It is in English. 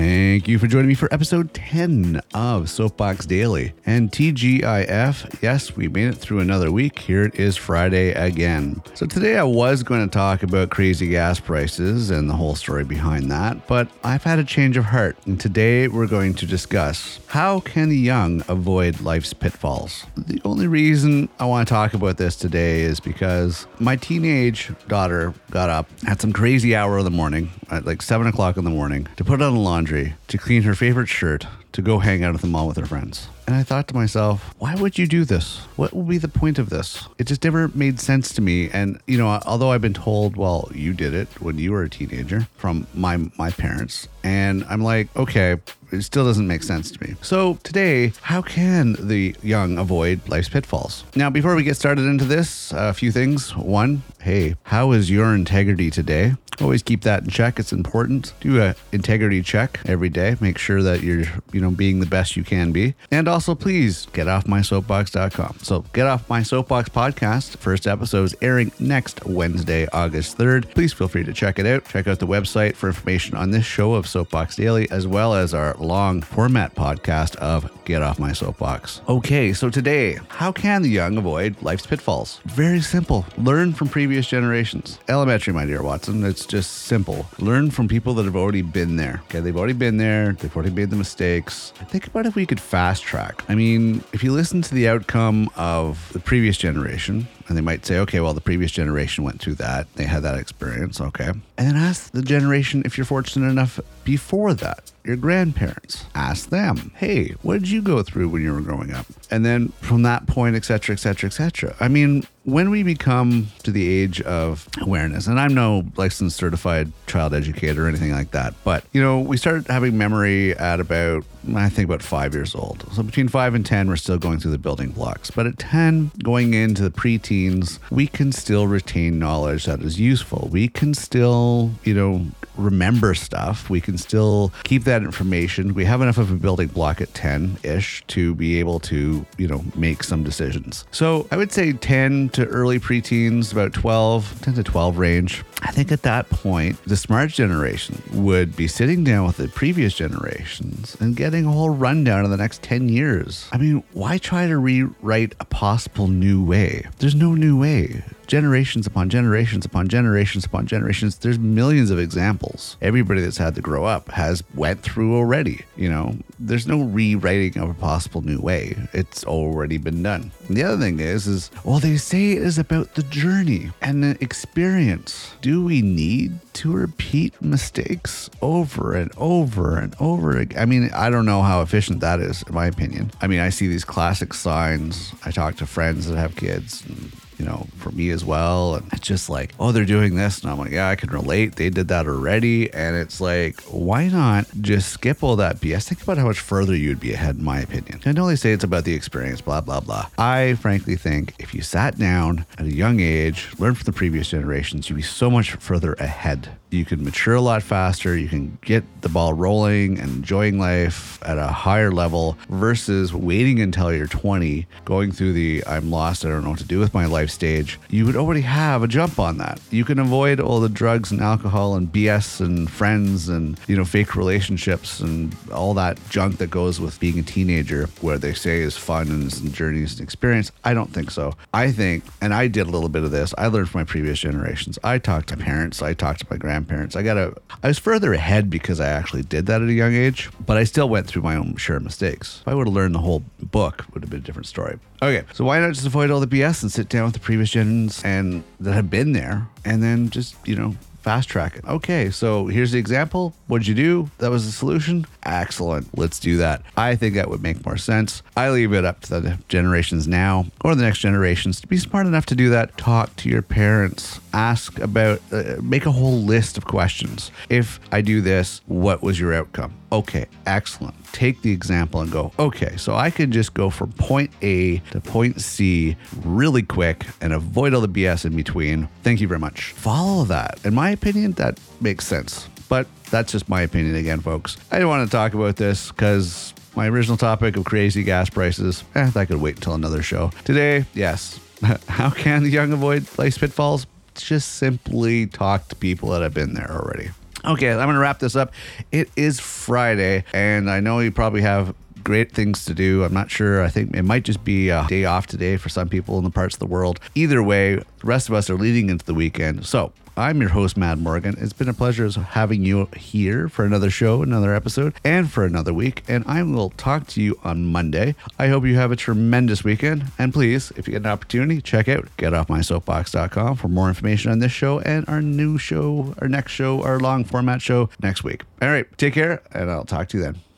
Thank you for joining me for episode 10 of Soapbox Daily. And TGIF, yes, we made it through another week. Here it is Friday again. So today I was going to talk about crazy gas prices and the whole story behind that, but I've had a change of heart. And today we're going to discuss how can the young avoid life's pitfalls. The only reason I want to talk about this today is because my teenage daughter got up at some crazy hour of the morning, at like 7 o'clock in the morning, to put on the laundry, to clean her favorite shirt, to go hang out at the mall with her friends. And I thought to myself, why would you do this? What will be the point of this? It just never made sense to me. And you know, although I've been told, well, you did it when you were a teenager from my my parents, and I'm like, okay, it still doesn't make sense to me. So today, how can the young avoid life's pitfalls? Now, before we get started into this, a few things. One, hey, how is your integrity today? Always keep that in check. It's important. Do a integrity check every day. Make sure that you're, you know, being the best you can be. And also, please get off my soapbox.com. So, get off my soapbox podcast. First episode is airing next Wednesday, August 3rd. Please feel free to check it out. Check out the website for information on this show of Soapbox Daily, as well as our long format podcast of Get Off My Soapbox. Okay, so today, how can the young avoid life's pitfalls? Very simple. Learn from previous generations. Elementary, my dear Watson. It's just simple. Learn from people that have already been there. Okay, they've already been there, they've already made the mistakes. Think about if we could fast track. I mean, if you listen to the outcome of the previous generation, and they might say, okay, well, the previous generation went through that. They had that experience. Okay. And then ask the generation, if you're fortunate enough, before that, your grandparents. Ask them, hey, what did you go through when you were growing up? And then from that point, et cetera, et cetera, et cetera. I mean, when we become to the age of awareness, and I'm no licensed certified child educator or anything like that, but you know, we start having memory at about, I think about five years old. So between five and 10, we're still going through the building blocks. But at 10, going into the preteens, we can still retain knowledge that is useful. We can still, you know, remember stuff. We can still keep that information. We have enough of a building block at 10 ish to be able to, you know, make some decisions. So I would say 10 to early preteens, about 12, 10 to 12 range. I think at that point, the smart generation would be sitting down with the previous generations and getting a whole rundown of the next 10 years. I mean, why try to rewrite a possible new way? There's no new way generations upon generations upon generations upon generations there's millions of examples everybody that's had to grow up has went through already you know there's no rewriting of a possible new way. It's already been done. And the other thing is is well they say it is about the journey and the experience. Do we need to repeat mistakes over and over and over again i mean i don't know how efficient that is in my opinion. I mean i see these classic signs. I talk to friends that have kids and you know, for me as well. And it's just like, oh, they're doing this. And I'm like, yeah, I can relate. They did that already. And it's like, why not just skip all that BS? Think about how much further you'd be ahead, in my opinion. I know they say it's about the experience, blah, blah, blah. I frankly think if you sat down at a young age, learn from the previous generations, you'd be so much further ahead you can mature a lot faster. You can get the ball rolling and enjoying life at a higher level versus waiting until you're 20, going through the I'm lost, I don't know what to do with my life stage. You would already have a jump on that. You can avoid all the drugs and alcohol and BS and friends and, you know, fake relationships and all that junk that goes with being a teenager, where they say is fun and is journeys and experience. I don't think so. I think, and I did a little bit of this, I learned from my previous generations. I talked to parents, I talked to my grandparents grandparents. I got a I was further ahead because I actually did that at a young age, but I still went through my own share of mistakes. If I would have learned the whole book, would have been a different story. Okay, so why not just avoid all the BS and sit down with the previous gens and that have been there and then just, you know, fast track it. Okay, so here's the example. What'd you do? That was the solution. Excellent. Let's do that. I think that would make more sense. I leave it up to the generations now or the next generations to be smart enough to do that. Talk to your parents. Ask about, uh, make a whole list of questions. If I do this, what was your outcome? Okay, excellent. Take the example and go, okay, so I could just go from point A to point C really quick and avoid all the BS in between. Thank you very much. Follow that. In my opinion, that makes sense. But that's just my opinion again, folks. I didn't want to talk about this because my original topic of crazy gas prices, eh, that could wait until another show. Today, yes. How can the young avoid life's pitfalls? Just simply talk to people that have been there already. Okay, I'm going to wrap this up. It is Friday, and I know you probably have great things to do. I'm not sure. I think it might just be a day off today for some people in the parts of the world. Either way, the rest of us are leading into the weekend. So I'm your host, Matt Morgan. It's been a pleasure having you here for another show, another episode, and for another week. And I will talk to you on Monday. I hope you have a tremendous weekend. And please, if you get an opportunity, check out getoffmysoapbox.com for more information on this show and our new show, our next show, our long format show next week. All right, take care, and I'll talk to you then.